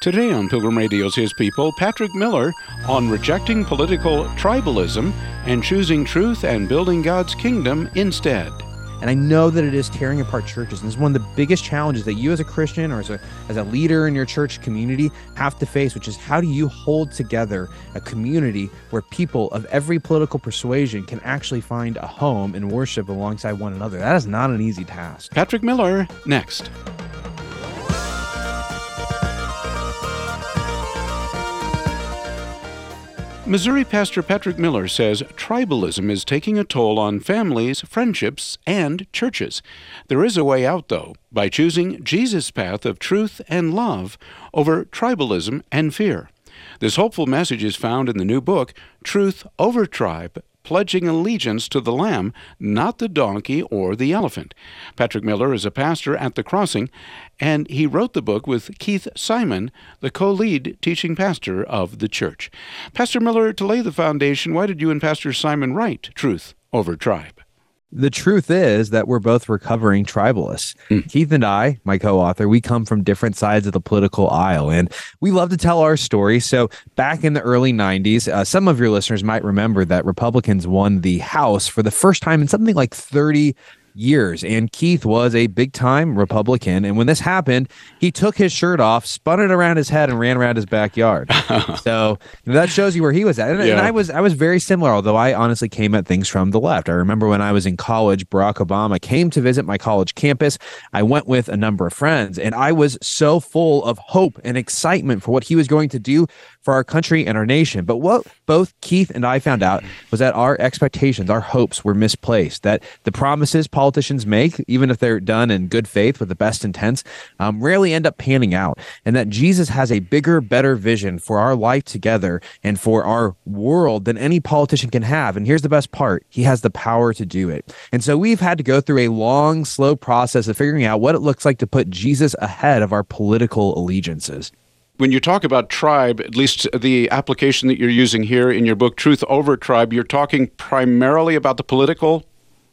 Today on Pilgrim Radio's His People, Patrick Miller on rejecting political tribalism and choosing truth and building God's kingdom instead. And I know that it is tearing apart churches. And this is one of the biggest challenges that you as a Christian or as a, as a leader in your church community have to face, which is how do you hold together a community where people of every political persuasion can actually find a home and worship alongside one another? That is not an easy task. Patrick Miller, next. Missouri pastor Patrick Miller says tribalism is taking a toll on families, friendships, and churches. There is a way out, though, by choosing Jesus' path of truth and love over tribalism and fear. This hopeful message is found in the new book, Truth Over Tribe pledging allegiance to the lamb, not the donkey or the elephant. Patrick Miller is a pastor at The Crossing, and he wrote the book with Keith Simon, the co lead teaching pastor of the church. Pastor Miller, to lay the foundation, why did you and Pastor Simon write Truth Over Tribe? The truth is that we're both recovering tribalists. Mm. Keith and I, my co author, we come from different sides of the political aisle and we love to tell our story. So, back in the early 90s, uh, some of your listeners might remember that Republicans won the House for the first time in something like 30 years. And Keith was a big time Republican. And when this happened, he took his shirt off, spun it around his head, and ran around his backyard. so that shows you where he was at. And, yeah. and, I was I was very similar, although I honestly came at things from the left. I remember when I was in college, Barack Obama came to visit my college campus. I went with a number of friends, and I was so full of hope and excitement for what he was going to do for our country and our nation. But what both Keith and I found out was that our expectations, our hopes were misplaced, that the promises politicians make, even if they're done in good faith with the best intents, um, rarely end up panning out. And that Jesus has a bigger, better vision for our life together and for our world than any politician can have. And here's the best part he has the power to do it. And so we've had to go through a long, slow process of figuring out what it looks like to put Jesus ahead of our political allegiances when you talk about tribe, at least the application that you're using here in your book, Truth Over Tribe, you're talking primarily about the political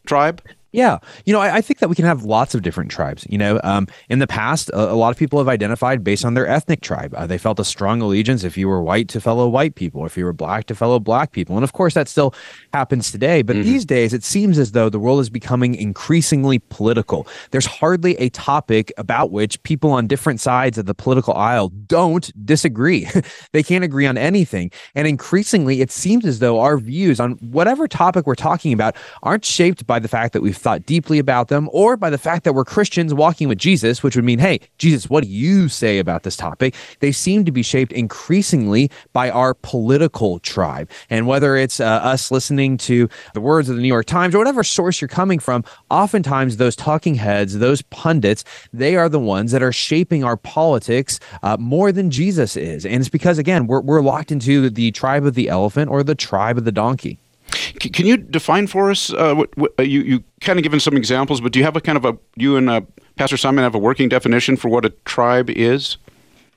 tribe? Yeah, you know, I, I, think that we can have lots of different tribes. You know, um, in the past, a, a, lot of people have identified based on their ethnic tribe. Uh, they felt a strong allegiance if you were white to fellow white people, if you were black to fellow black people, and of course that still happens today. But mm-hmm. these days, it seems as though the world is becoming increasingly political. There's hardly a topic about which people on different sides of the political aisle don't disagree. they can't agree on anything, and increasingly, it seems as though our views on whatever topic we're talking about aren't shaped by the fact that we've thought deeply about them or by the fact that we're Christians walking with Jesus, which would mean, hey, Jesus, what do you say about this topic? They seem to be shaped increasingly by our political tribe. And whether it's uh, us listening to the words of the New York Times or whatever source you're coming from, oftentimes those talking heads, those pundits, they are the ones that are shaping our politics uh, more than Jesus is. And it's because, again, we're, we're locked into the tribe of the elephant or the tribe of the donkey. Can you define for us? Uh, what, what, uh, you you kind of given some examples, but do you have a kind of a you and uh, Pastor Simon have a working definition for what a tribe is?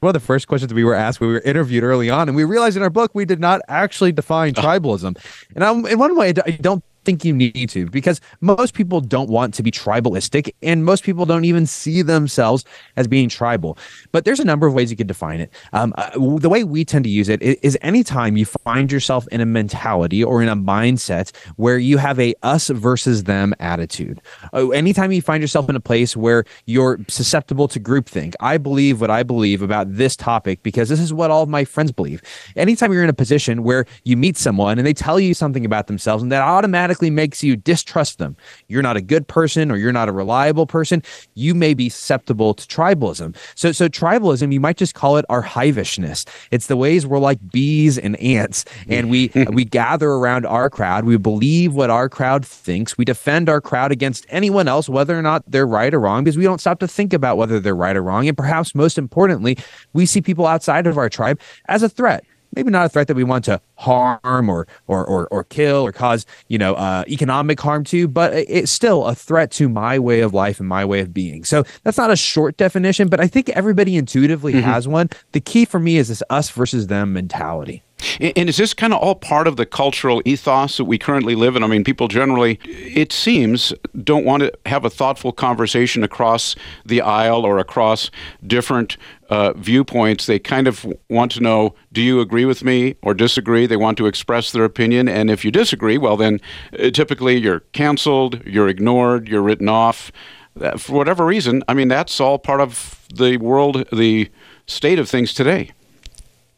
One of the first questions we were asked, we were interviewed early on, and we realized in our book we did not actually define oh. tribalism. And I'm, in one way, I don't think you need to because most people don't want to be tribalistic and most people don't even see themselves as being tribal. But there's a number of ways you could define it. Um, uh, the way we tend to use it is anytime you find yourself in a mentality or in a mindset where you have a us versus them attitude. Uh, anytime you find yourself in a place where you're susceptible to groupthink, I believe what I believe about this topic because this is what all of my friends believe. Anytime you're in a position where you meet someone and they tell you something about themselves and that automatically automatically makes you distrust them. You're not a good person or you're not a reliable person. You may be susceptible to tribalism. So, so tribalism, you might just call it our hivishness. It's the ways we're like bees and ants, and we we gather around our crowd. We believe what our crowd thinks. We defend our crowd against anyone else, whether or not they're right or wrong, because we don't stop to think about whether they're right or wrong. And perhaps most importantly, we see people outside of our tribe as a threat maybe not a threat that we want to harm or or or, or kill or cause you know uh, economic harm to, but it's still a threat to my way of life and my way of being. So that's not a short definition, but I think everybody intuitively mm-hmm. has one. The key for me is this us versus them mentality. And is this kind of all part of the cultural ethos that we currently live in? I mean, people generally, it seems, don't want to have a thoughtful conversation across the aisle or across different uh, viewpoints. They kind of want to know do you agree with me or disagree? They want to express their opinion. And if you disagree, well, then uh, typically you're canceled, you're ignored, you're written off. Uh, for whatever reason, I mean, that's all part of the world, the state of things today.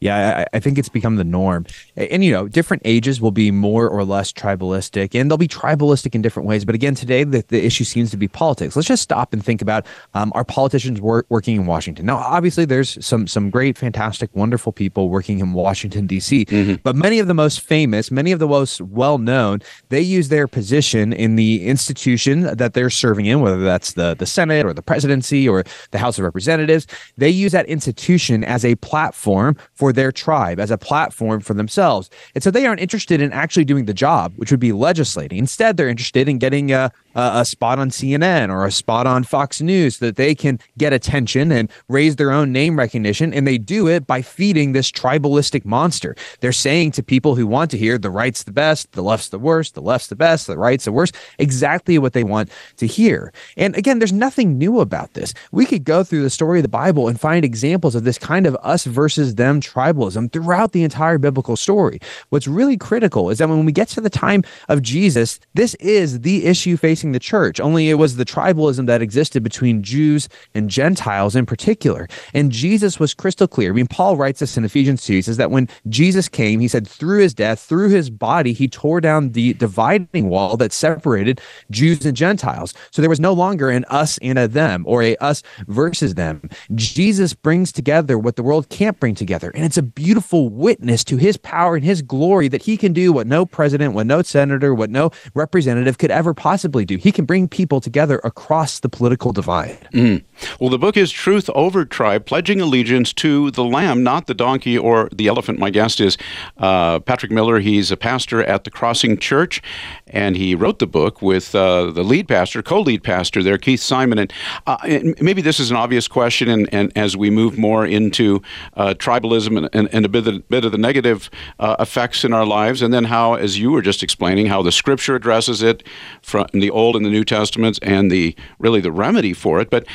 Yeah, I, I, think it's become the norm. And, and, you know, different ages will be more or less tribalistic, and they'll be tribalistic in different ways. But again, today the, the issue seems to be politics. Let's just stop and think about um, our politicians work, working in Washington. Now, obviously, there's some some great, fantastic, wonderful people working in Washington D.C. Mm-hmm. But many of the most famous, many of the most well known, they use their position in the institution that they're serving in, whether that's the the Senate or the presidency or the House of Representatives. They use that institution as a platform for their tribe, as a platform for themselves. And so they aren't interested in actually doing the job, which would be legislating. Instead, they're interested in getting a, a, a spot on CNN or a spot on Fox News so that they can get attention and raise their own name recognition. And they do it by feeding this tribalistic monster. They're saying to people who want to hear the right's the best, the left's the worst, the left's the best, the right's the worst, exactly what they want to hear. And again, there's nothing new about this. We could go through the story of the Bible and find examples of this kind of us versus them tribalism throughout the entire biblical story. What's really critical is that when we get to the time of Jesus, this is the issue facing the church, only it was the tribalism that existed between Jews and Gentiles in particular. And Jesus was crystal clear. I mean, Paul writes this in Ephesians 2. He says that when Jesus came, he said, through his death, through his body, he tore down the dividing wall that separated Jews and Gentiles. So there was no longer an us and a them or a us versus them. Jesus brings together what the world can't bring together. And it's a beautiful witness to his power and his glory that he can do what no president, what no senator, what no representative could ever possibly do do. He can bring people together across the political divide. Mm. Well, the book is Truth Over Tribe, pledging allegiance to the lamb, not the donkey or the elephant. My guest is uh, Patrick Miller. He's a pastor at the Crossing Church, and he wrote the book with uh, the lead pastor, co-lead pastor there, Keith Simon. And, uh, and, maybe this is an obvious question, and, and as we move more into uh, tribalism and, and, and, a bit of, bit of the negative uh, effects in our lives, and then how, as you were just explaining, how the Scripture addresses it from the Old and the New Testaments, and the really the remedy for it. But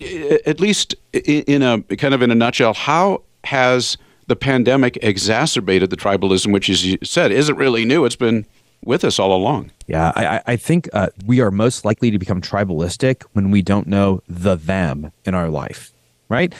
uh, at least in a kind of in a nutshell, how has the pandemic exacerbated the tribalism, which, as you said, isn't really new. It's been with us all along. Yeah, I, I think uh, we are most likely to become tribalistic when we don't know the them in our life, right?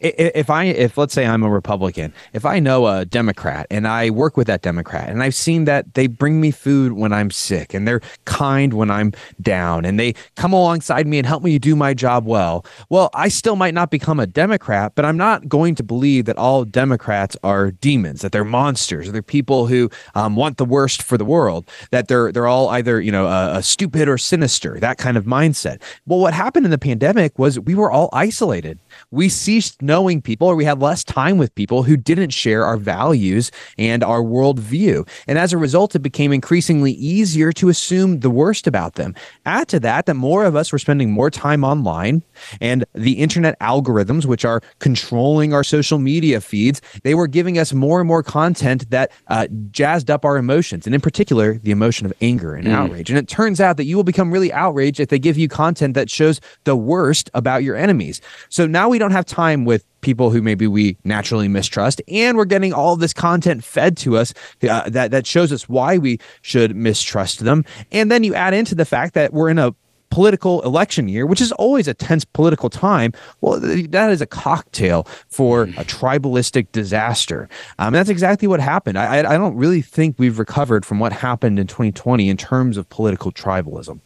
If I if let's say I'm a Republican, if I know a Democrat and I work with that Democrat and I've seen that they bring me food when I'm sick and they're kind when I'm down and they come alongside me and help me do my job well. Well, I still might not become a Democrat, but I'm not going to believe that all Democrats are demons, that they're monsters, or they're people who um, want the worst for the world, that they're they're all either you know a stupid or sinister, that kind of mindset. Well, what happened in the pandemic was we were all isolated we ceased knowing people or we had less time with people who didn't share our values and our worldview. And as a result, it became increasingly easier to assume the worst about them. Add to that that more of us were spending more time online and the internet algorithms, which are controlling our social media feeds, they were giving us more and more content that uh, jazzed up our emotions, and in particular, the emotion of anger and mm. outrage. And it turns out that you will become really outraged if they give you content that shows the worst about your enemies. So now we don't have time with people who maybe we naturally mistrust and we're getting all this content fed to us uh, that that shows us why we should mistrust them and then you add into the fact that we're in a political election year, which is always a tense political time, well, that is a cocktail for a tribalistic disaster. Um, that's exactly what happened. I, I don't really think we've recovered from what happened in 2020 in terms of political tribalism.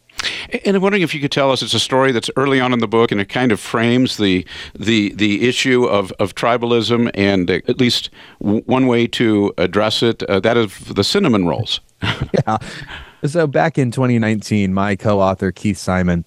And I'm wondering if you could tell us, it's a story that's early on in the book, and it kind of frames the the the issue of, of tribalism, and at least one way to address it, uh, that is the cinnamon rolls. yeah. So back in 2019, my co-author Keith Simon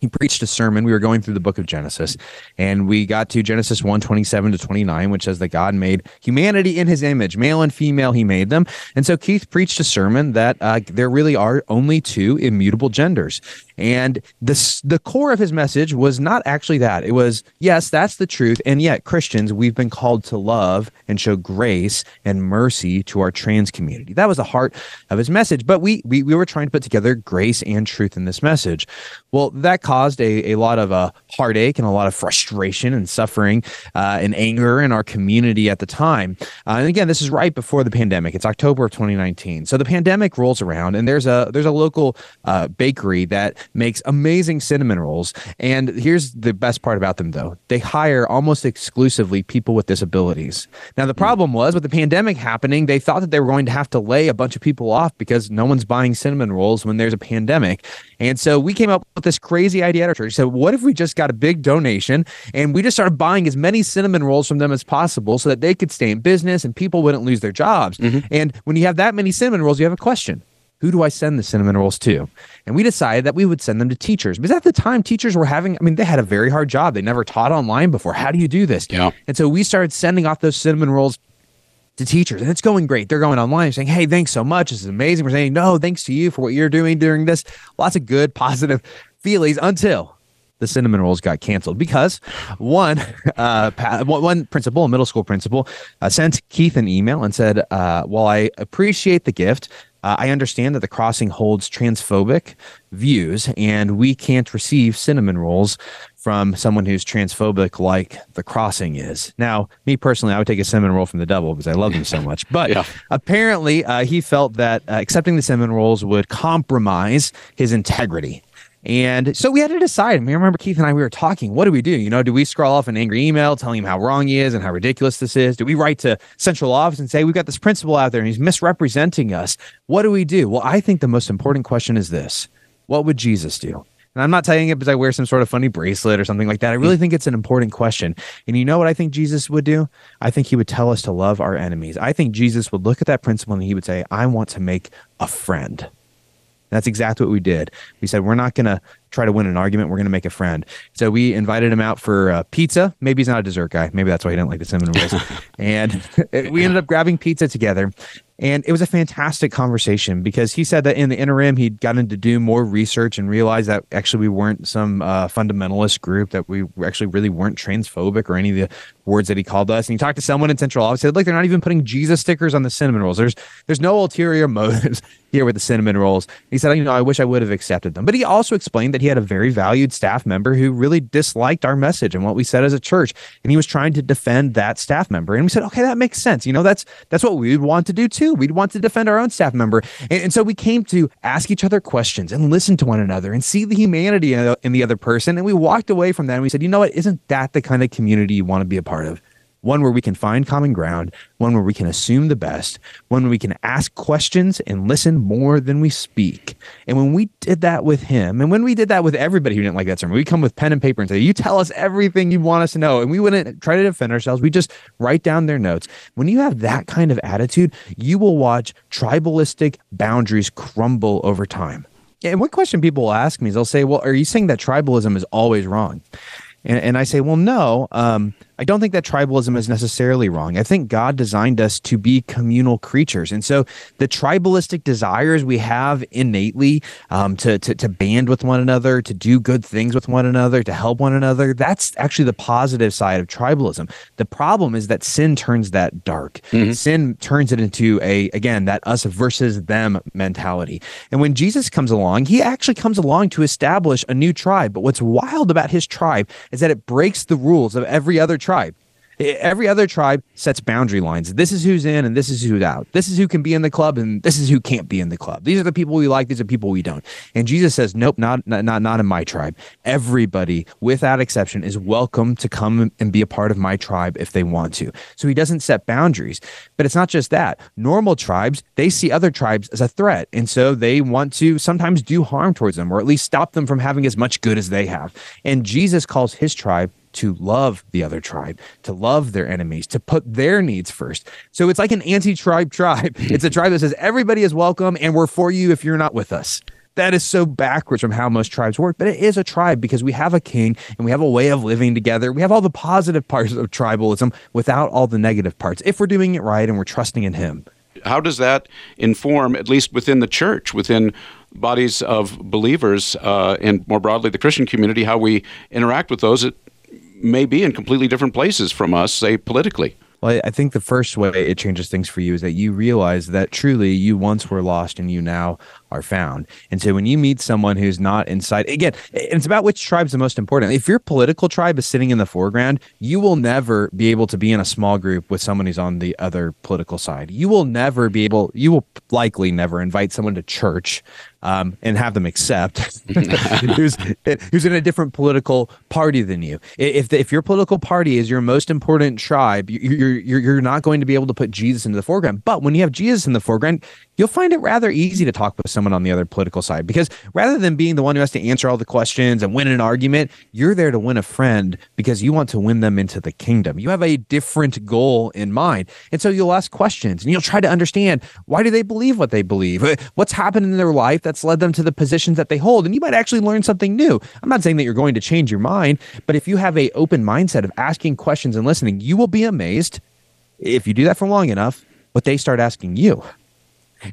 he preached a sermon. We were going through the book of Genesis, and we got to Genesis 1 27 to 29, which says that God made humanity in his image, male and female, he made them. And so Keith preached a sermon that uh, there really are only two immutable genders. And the, the core of his message was not actually that. It was, yes, that's the truth. And yet, Christians, we've been called to love and show grace and mercy to our trans community. That was the heart of his message. But we, we, we were trying to put together grace and truth in this message. Well, that caused a, a lot of uh, heartache and a lot of frustration and suffering uh, and anger in our community at the time. Uh, and again, this is right before the pandemic. It's October of 2019. So the pandemic rolls around, and there's a there's a local uh, bakery that makes amazing cinnamon rolls. And here's the best part about them, though: they hire almost exclusively people with disabilities. Now, the hmm. problem was with the pandemic happening, they thought that they were going to have to lay a bunch of people off because no one's buying cinnamon rolls when there's a pandemic. And so we came up with this crazy idea at our church. So what if we just got a big donation and we just started buying as many cinnamon rolls from them as possible so that they could stay in business and people wouldn't lose their jobs. Mm-hmm. And when you have that many cinnamon rolls, you have a question. Who do I send the cinnamon rolls to? And we decided that we would send them to teachers because at the time teachers were having, I mean, they had a very hard job. They never taught online before. How do you do this? Yeah. And so we started sending off those cinnamon rolls to teachers and it's going great. They're going online saying, Hey, thanks so much. This is amazing. We're saying, No, thanks to you for what you're doing during this. Lots of good, positive feelings until the cinnamon rolls got canceled because one uh, one principal, a middle school principal, uh, sent Keith an email and said, uh, "While I appreciate the gift, uh, I understand that the crossing holds transphobic views, and we can't receive cinnamon rolls from someone who's transphobic like the crossing is. Now, me personally, I would take a cinnamon roll from the devil because I love them so much. But yeah. apparently, uh, he felt that uh, accepting the cinnamon rolls would compromise his integrity. And so we had to decide. I, mean, I remember Keith and I, we were talking, what do we do? You know, do we scroll off an angry email telling him how wrong he is and how ridiculous this is? Do we write to central office and say, we've got this principal out there and he's misrepresenting us? What do we do? Well, I think the most important question is this What would Jesus do? And I'm not telling it because I wear some sort of funny bracelet or something like that. I really mm. think it's an important question. And you know what I think Jesus would do? I think he would tell us to love our enemies. I think Jesus would look at that principal and he would say, I want to make a friend. That's exactly what we did. We said, we're not going to try to win an argument. We're going to make a friend. So we invited him out for uh, pizza. Maybe he's not a dessert guy. Maybe that's why he didn't like the cinnamon rolls. and we ended up grabbing pizza together. And it was a fantastic conversation because he said that in the interim, he'd gotten to do more research and realized that actually we weren't some uh, fundamentalist group, that we actually really weren't transphobic or any of the words that he called us. And he talked to someone in Central Office, said, like, they're not even putting Jesus stickers on the cinnamon rolls. There's there's no ulterior motives here with the cinnamon rolls. He said, you know, I wish I would have accepted them. But he also explained that he had a very valued staff member who really disliked our message and what we said as a church. And he was trying to defend that staff member. And we said, okay, that makes sense. You know, that's that's what we would want to do too. We'd want to defend our own staff member. And, and so we came to ask each other questions and listen to one another and see the humanity in the other person. And we walked away from that and we said, you know what, isn't that the kind of community you want to be a part of? one where we can find common ground, one where we can assume the best, one where we can ask questions and listen more than we speak. And when we did that with him, and when we did that with everybody who didn't like that sermon, we come with pen and paper and say, You tell us everything you want us to know. And we wouldn't try to defend ourselves. We just write down their notes. When you have that kind of attitude, you will watch tribalistic boundaries crumble over time. And one question people will ask me is they'll say, Well, are you saying that tribalism is always wrong? And, and I say, Well, no. Um, I don't think that tribalism is necessarily wrong. I think God designed us to be communal creatures. And so the tribalistic desires we have innately um, to, to, to band with one another, to do good things with one another, to help one another, that's actually the positive side of tribalism. The problem is that sin turns that dark. Mm-hmm. Sin turns it into a, again, that us versus them mentality. And when Jesus comes along, he actually comes along to establish a new tribe. But what's wild about his tribe is that it breaks the rules of every other tribe. Every other tribe sets boundary lines. This is who's in and this is who's out. This is who can be in the club and this is who can't be in the club. These are the people we like. These are people we don't. And Jesus says, nope, not not not in my tribe. Everybody, without exception, is welcome to come and be a part of my tribe if they want to. So he doesn't set boundaries. But it's not just that. Normal tribes, they see other tribes as a threat. And so they want to sometimes do harm towards them or at least stop them from having as much good as they have. And Jesus calls his tribe to love the other tribe, to love their enemies, to put their needs first. So it's like an anti tribe tribe. It's a tribe that says everybody is welcome and we're for you if you're not with us. That is so backwards from how most tribes work, but it is a tribe because we have a king and we have a way of living together. We have all the positive parts of tribalism without all the negative parts if we're doing it right and we're trusting in him. How does that inform, at least within the church, within bodies of believers uh, and more broadly the Christian community, how we interact with those that may be in completely different places from us, say politically. Well, I think the first way it changes things for you is that you realize that truly you once were lost and you now are found. And so when you meet someone who's not inside, again, it's about which tribe's the most important. If your political tribe is sitting in the foreground, you will never be able to be in a small group with someone who's on the other political side. You will never be able, you will likely never invite someone to church um, and have them accept who's who's in a different political party than you. If the, if your political party is your most important tribe, you're, you're you're not going to be able to put Jesus into the foreground. But when you have Jesus in the foreground, you'll find it rather easy to talk with someone on the other political side because rather than being the one who has to answer all the questions and win an argument, you're there to win a friend because you want to win them into the kingdom. You have a different goal in mind. And so you'll ask questions and you'll try to understand why do they believe what they believe? What's happened in their life that's led them to the positions that they hold? And you might actually learn something new. I'm not saying that you're going to change your mind, but if you have a open mindset of asking questions and listening, you will be amazed if you do that for long enough what they start asking you.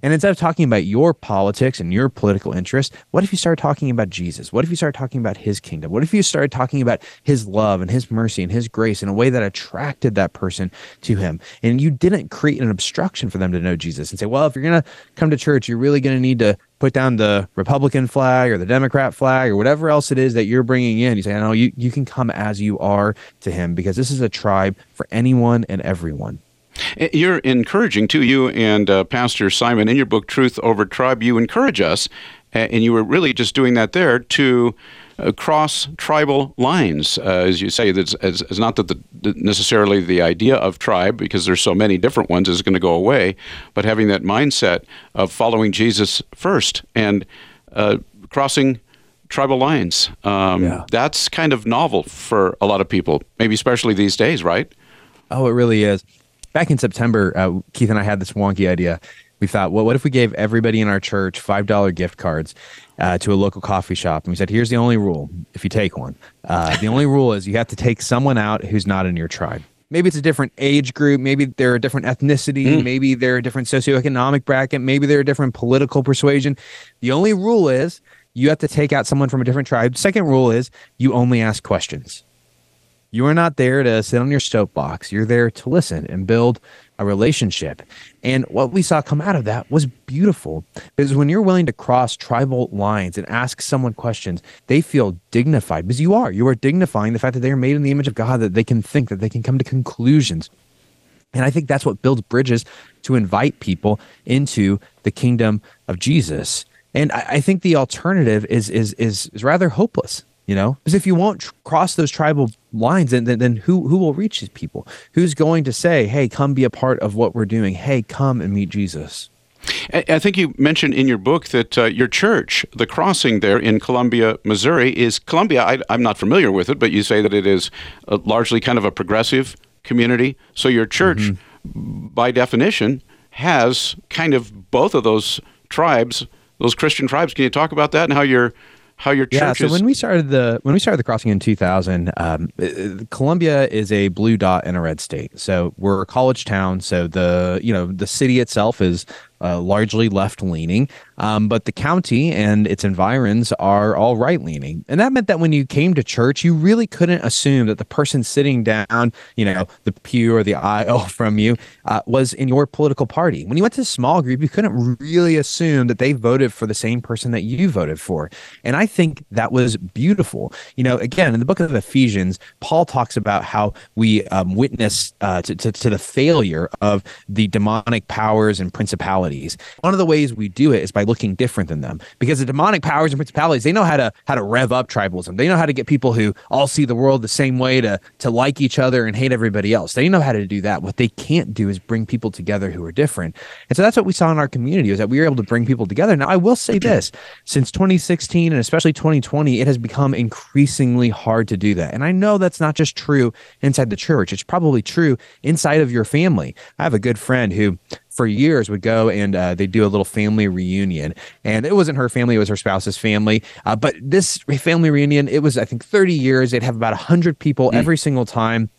And instead of talking about your politics and your political interests, what if you start talking about Jesus? What if you start talking about his kingdom? What if you started talking about his love and his mercy and his grace in a way that attracted that person to him? And you didn't create an obstruction for them to know Jesus and say, well, if you're going to come to church, you're really going to need to put down the Republican flag or the Democrat flag or whatever else it is that you're bringing in. You say, no, you, you can come as you are to him because this is a tribe for anyone and everyone. Eh, you're encouraging, too, you and uh, Pastor Simon, in your book, Truth Over Tribe, you encourage us, and you were really just doing that there, to uh, cross tribal lines. Uh, as you say, it's, it's, not that the, necessarily the idea of tribe, because there's so many different ones, is going to go away, but having that mindset of following Jesus first and uh, crossing tribal lines. Um, yeah. That's kind of novel for a lot of people, maybe especially these days, right? Oh, it really is back in September, uh, Keith and I had this wonky idea. We thought, well, what if we gave everybody in our church five dollar gift cards uh, to a local coffee shop? And we said, here's the only rule: if you take one, uh, the only rule is you have to take someone out who's not in your tribe. Maybe it's a different age group. Maybe they're a different ethnicity. Mm. Maybe they're a different socioeconomic bracket. Maybe they're a different political persuasion. The only rule is you have to take out someone from a different tribe. Second rule is you only ask questions. You are not there to sit on your soapbox. You're there to listen and build a relationship. And what we saw come out of that was beautiful because when you're willing to cross tribal lines and ask someone questions, they feel dignified because you are. You are dignifying the fact that they are made in the image of God, that they can think, that they can come to conclusions. And I think that's what builds bridges to invite people into the kingdom of Jesus. And I, I think the alternative is is is is rather hopeless you know because if you won't tr- cross those tribal lines then, then then who who will reach these people who's going to say hey come be a part of what we're doing hey come and meet jesus I think you mentioned in your book that uh, your church, the crossing there in Columbia, Missouri, is Columbia. I, am not familiar with it, but you say that it is uh, largely kind of a progressive community. So your church, mm-hmm. by definition, has kind of both of those tribes, those Christian tribes. Can you talk about that and how your how your church yeah so when we started the when we started the crossing in 2000 um, uh, columbia is a blue dot in a red state. So we're a college town so the you know the city itself is uh, largely left leaning, um, but the county and its environs are all right leaning. And that meant that when you came to church, you really couldn't assume that the person sitting down, you know, the pew or the aisle from you uh, was in your political party. When you went to a small group, you couldn't really assume that they voted for the same person that you voted for. And I think that was beautiful. You know, again, in the book of Ephesians, Paul talks about how we um, witness uh, to, to, to the failure of the demonic powers and principalities principalities. One of the ways we do it is by looking different than them because the demonic powers and principalities, they know how to how to rev up tribalism. They know how to get people who all see the world the same way to to like each other and hate everybody else. They know how to do that. What they can't do is bring people together who are different. And so that's what we saw in our community is that we were able to bring people together. Now I will say this, since 2016 and especially 2020, it has become increasingly hard to do that. And I know that's not just true inside the church. It's probably true inside of your family. I have a good friend who for years would go and uh, they do a little family reunion. And it wasn't her family, it was her spouse's family. Uh, but this family reunion, it was, I think, 30 years. They'd have about 100 people mm. every single time.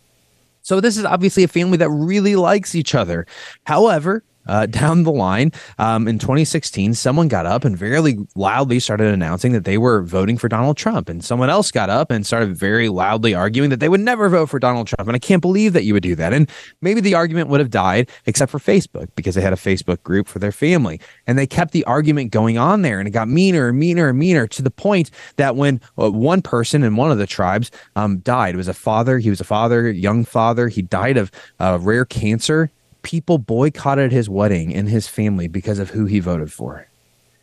So this is obviously a family that really likes each other. However, uh, down the line um, in 2016, someone got up and very loudly started announcing that they were voting for Donald Trump. And someone else got up and started very loudly arguing that they would never vote for Donald Trump. And I can't believe that you would do that. And maybe the argument would have died, except for Facebook, because they had a Facebook group for their family. And they kept the argument going on there. And it got meaner and meaner and meaner to the point that when uh, one person in one of the tribes um, died, it was a father, he was a father, young father, he died of uh, rare cancer people boycotted his wedding and his family because of who he voted for.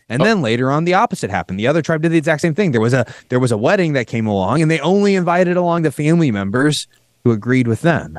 And oh. then later on, the opposite happened. The other tribe did the exact same thing. There was a there was a wedding that came along, and they only invited along the family members who agreed with them.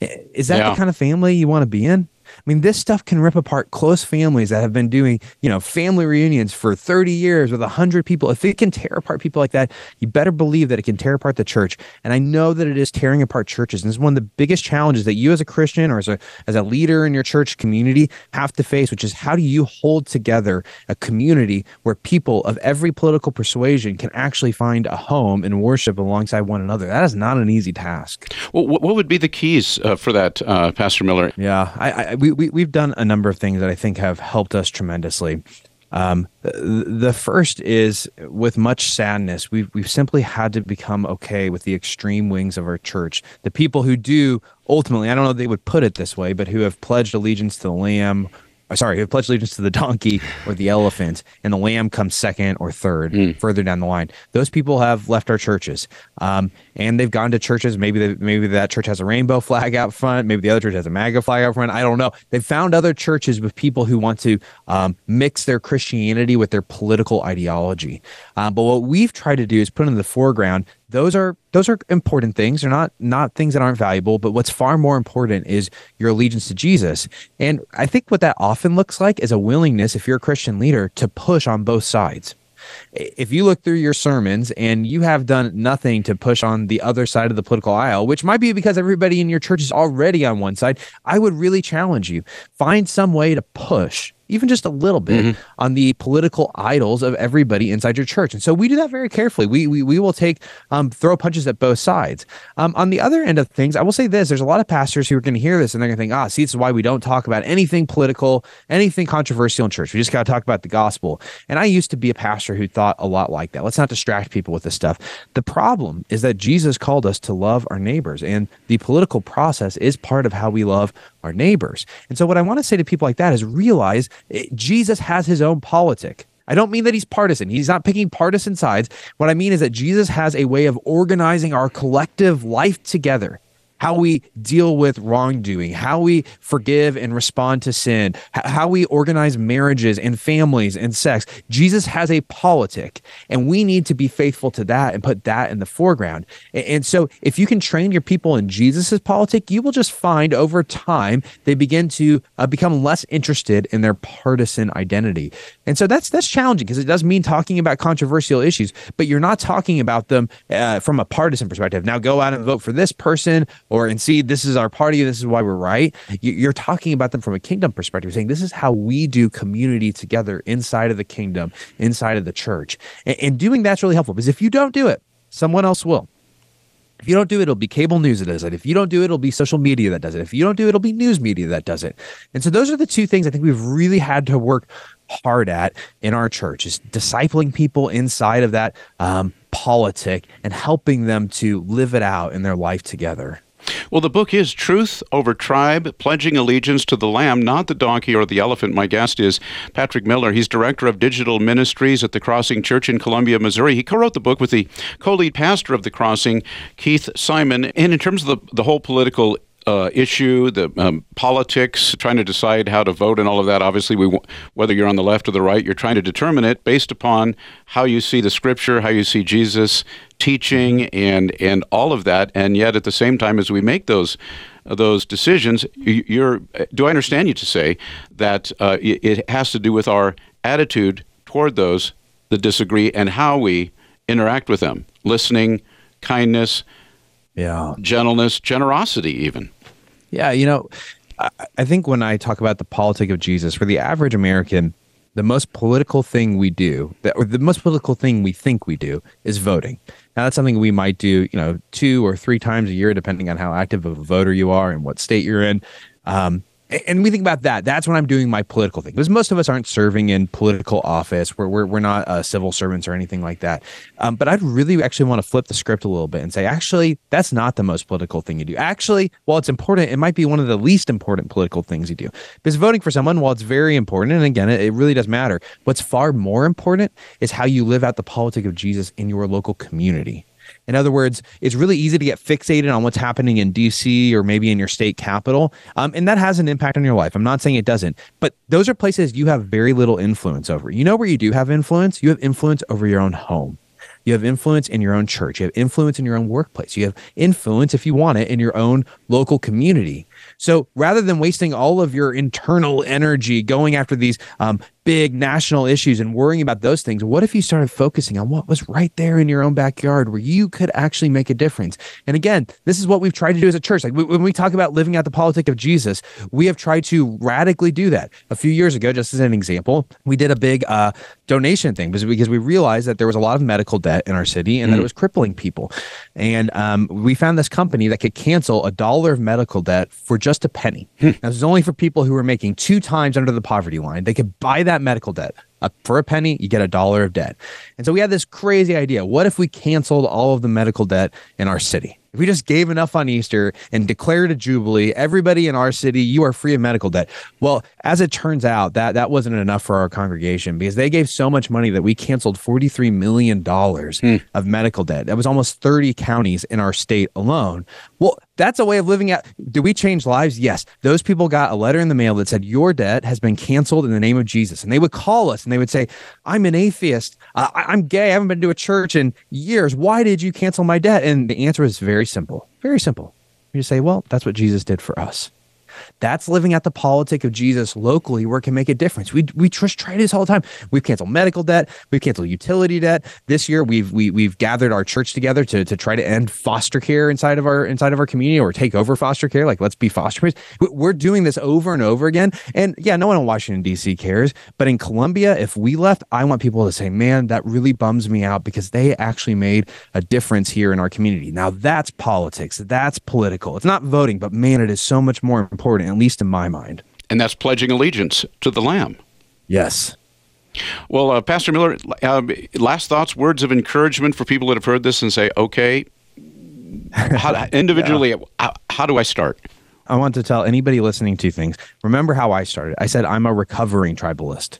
Is that yeah. the kind of family you want to be in? I mean, this stuff can rip apart close families that have been doing, you know, family reunions for 30 years with 100 people. If it can tear apart people like that, you better believe that it can tear apart the church. And I know that it is tearing apart churches. And this is one of the biggest challenges that you as a Christian or as a, as a leader in your church community have to face, which is how do you hold together a community where people of every political persuasion can actually find a home and worship alongside one another? That is not an easy task. Well, what would be the keys uh, for that, uh, Pastor Miller? Yeah, I, I we, we, we've done a number of things that I think have helped us tremendously. Um, the first is with much sadness, we've, we've simply had to become okay with the extreme wings of our church. The people who do ultimately, I don't know if they would put it this way, but who have pledged allegiance to the Lamb sorry, who pledged allegiance to the donkey or the elephant, and the lamb comes second or third mm. further down the line. Those people have left our churches, um, and they've gone to churches. Maybe they, maybe that church has a rainbow flag out front. Maybe the other church has a MAGA flag out front. I don't know. They've found other churches with people who want to um, mix their Christianity with their political ideology. Um, but what we've tried to do is put in the foreground those are those are important things. They're not not things that aren't valuable but what's far more important is your allegiance to jesus. And i think what that often looks like is a willingness if you're a christian leader to push on both sides. If you look through your sermons and you have done nothing to push on the other side of the political aisle, which might be because everybody in your church is already on one side, I would really challenge you. Find some way to push even just a little bit mm-hmm. on the political idols of everybody inside your church. And so we do that very carefully. We we, we will take um, throw punches at both sides. Um, on the other end of things, I will say this: there's a lot of pastors who are going to hear this and they're going to think, ah, see, this is why we don't talk about anything political, anything controversial in church. We just got to talk about the gospel. And I used to be a pastor who thought a lot like that. Let's not distract people with this stuff. The problem is that Jesus called us to love our neighbors, and the political process is part of how we love our neighbors. And so, what I want to say to people like that is realize it, Jesus has his own politic. I don't mean that he's partisan. He's not picking partisan sides. What I mean is that Jesus has a way of organizing our collective life together how we deal with wrongdoing, how we forgive and respond to sin, how we organize marriages and families and sex. Jesus has a politic, and we need to be faithful to that and put that in the foreground. And so, if you can train your people in Jesus's politic, you will just find over time they begin to uh, become less interested in their partisan identity. And so that's that's challenging because it does mean talking about controversial issues, but you're not talking about them uh, from a partisan perspective. Now go out and vote for this person or and see this is our party this is why we're right you're talking about them from a kingdom perspective saying this is how we do community together inside of the kingdom inside of the church and, and doing that's really helpful because if you don't do it someone else will if you don't do it, it'll be cable news that does it. If you don't do it, it'll be social media that does it. If you don't do it, it'll be news media that does it. And so those are the two things I think we've really had to work hard at in our church is discipling people inside of that um, politic and helping them to live it out in their life together. Well, the book is Truth Over Tribe, Pledging Allegiance to the Lamb, not the donkey or the elephant. My guest is Patrick Miller. He's Director of Digital Ministries at the Crossing Church in Columbia, Missouri. He co wrote the book with the co lead pastor of the Crossing, Keith Simon. And in terms of the, the whole political uh, issue, the um, politics, trying to decide how to vote and all of that. Obviously, we whether you're on the left or the right, you're trying to determine it based upon how you see the Scripture, how you see Jesus teaching, and and all of that. And yet, at the same time, as we make those those decisions, you're. Do I understand you to say that uh, it has to do with our attitude toward those that disagree and how we interact with them, listening, kindness yeah. Gentleness generosity even. Yeah you know I, I think when i talk about the politic of jesus for the average american the most political thing we do that or the most political thing we think we do is voting. Now that's something we might do you know two or three times a year depending on how active of a voter you are and what state you're in. Um, and we think about that. That's when I'm doing my political thing because most of us aren't serving in political office. We're, we're, we're not uh, civil servants or anything like that. Um, but I'd really actually want to flip the script a little bit and say, actually, that's not the most political thing you do. Actually, while it's important, it might be one of the least important political things you do. Because voting for someone, while it's very important, and again, it, it really does matter, what's far more important is how you live out the politic of Jesus in your local community. In other words, it's really easy to get fixated on what's happening in DC or maybe in your state capital. Um, and that has an impact on your life. I'm not saying it doesn't, but those are places you have very little influence over. You know where you do have influence? You have influence over your own home. You have influence in your own church. You have influence in your own workplace. You have influence, if you want it, in your own local community. So rather than wasting all of your internal energy going after these um, big national issues and worrying about those things, what if you started focusing on what was right there in your own backyard where you could actually make a difference? And again, this is what we've tried to do as a church. Like when we talk about living out the politic of Jesus, we have tried to radically do that. A few years ago, just as an example, we did a big uh, donation thing because, because we realized that there was a lot of medical debt in our city and mm. that it mm. was crippling people. And um, we found this company that could cancel a dollar of medical debt for just a penny. Hmm. Now, this is only for people who were making two times under the poverty line. They could buy that that medical debt. Uh, for a penny, you get a dollar of debt. And so we had this crazy idea. What if we canceled all of the medical debt in our city? If we just gave enough on Easter and declared a jubilee, everybody in our city, you are free of medical debt. Well, as it turns out, that that wasn't enough for our congregation because they gave so much money that we canceled $43 million hmm. of medical debt. That was almost 30 counties in our state alone. Well, that's a way of living out. Do we change lives? Yes. Those people got a letter in the mail that said, Your debt has been canceled in the name of Jesus. And they would call us and they would say, I'm an atheist. Uh, I'm gay. I haven't been to a church in years. Why did you cancel my debt? And the answer is very very simple. Very simple. You say, well, that's what Jesus did for us. That's living at the politic of Jesus locally where it can make a difference. We we just try this all the time. We've canceled medical debt, we've canceled utility debt. This year we've we, we've gathered our church together to, to try to end foster care inside of our inside of our community or take over foster care. Like let's be foster parents. We're doing this over and over again. And yeah, no one in Washington D.C. cares, but in Columbia, if we left, I want people to say, "Man, that really bums me out because they actually made a difference here in our community." Now that's politics. That's political. It's not voting, but man, it is so much more important, at least in my mind. And that's pledging allegiance to the Lamb. Yes. Well, uh, Pastor Miller, uh, last thoughts, words of encouragement for people that have heard this and say, okay, how, individually, yeah. how, how do I start? I want to tell anybody listening two things. Remember how I started. I said I'm a recovering tribalist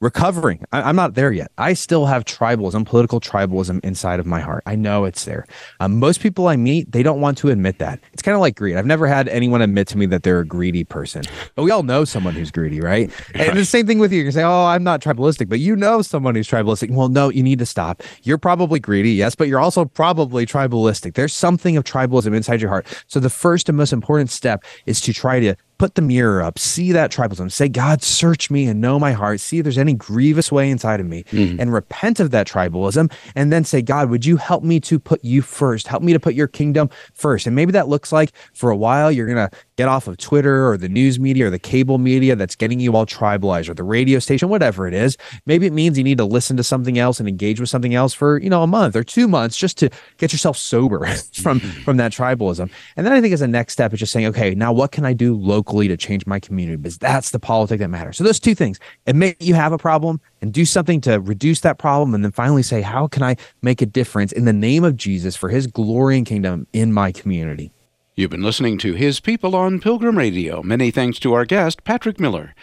recovering. I, am not there yet. I still have tribalism, political tribalism inside of my heart. I know it's there. Um, most people I meet, they don't want to admit that. It's kind of like greed. I've never had anyone admit to me that they're a greedy person, but we all know someone who's greedy, right? And the same thing with you. You say, "Oh, I'm not tribalistic," but you know someone who's tribalistic. Well, no, you need to stop. You're probably greedy, yes, but you're also probably tribalistic. There's something of tribalism inside your heart. So the first and most important step is to try to put the mirror up, see that tribalism, say, God, search me and know my heart, see if there's any grievous way inside of me, mm-hmm. and repent of that tribalism. And then say, God, would you help me to put you first? Help me to put your kingdom first. And maybe that looks like for a while, you're going to get off of Twitter or the news media or the cable media that's getting you all tribalized or the radio station, whatever it is. Maybe it means you need to listen to something else and engage with something else for, you know, a month or two months just to get yourself sober from, mm-hmm. from that tribalism. And then I think as a next step, it's just saying, okay, now what can I do locally? locally to change my community because that's the politic that matters. So those two things, admit you have a problem and do something to reduce that problem. And then finally say, how can I make a difference in the name of Jesus for his glory and kingdom in my community? You've been listening to His People on Pilgrim Radio. Many thanks to our guest, Patrick Miller,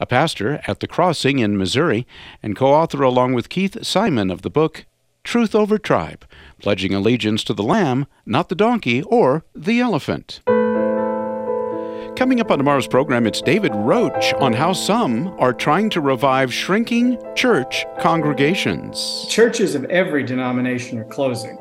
a pastor at The Crossing in Missouri and co author along with Keith Simon of the book Truth Over Tribe, pledging allegiance to the lamb, not the donkey or the elephant. Coming up on tomorrow's program, it's David Roach on how some are trying to revive shrinking church congregations. Churches of every denomination are closing,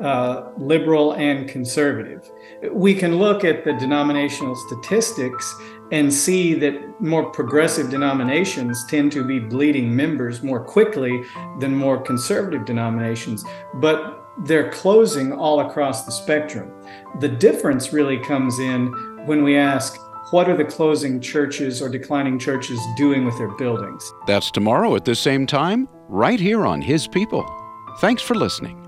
uh, liberal and conservative. We can look at the denominational statistics and see that more progressive denominations tend to be bleeding members more quickly than more conservative denominations. But they're closing all across the spectrum. The difference really comes in when we ask, what are the closing churches or declining churches doing with their buildings? That's tomorrow at the same time, right here on His People. Thanks for listening.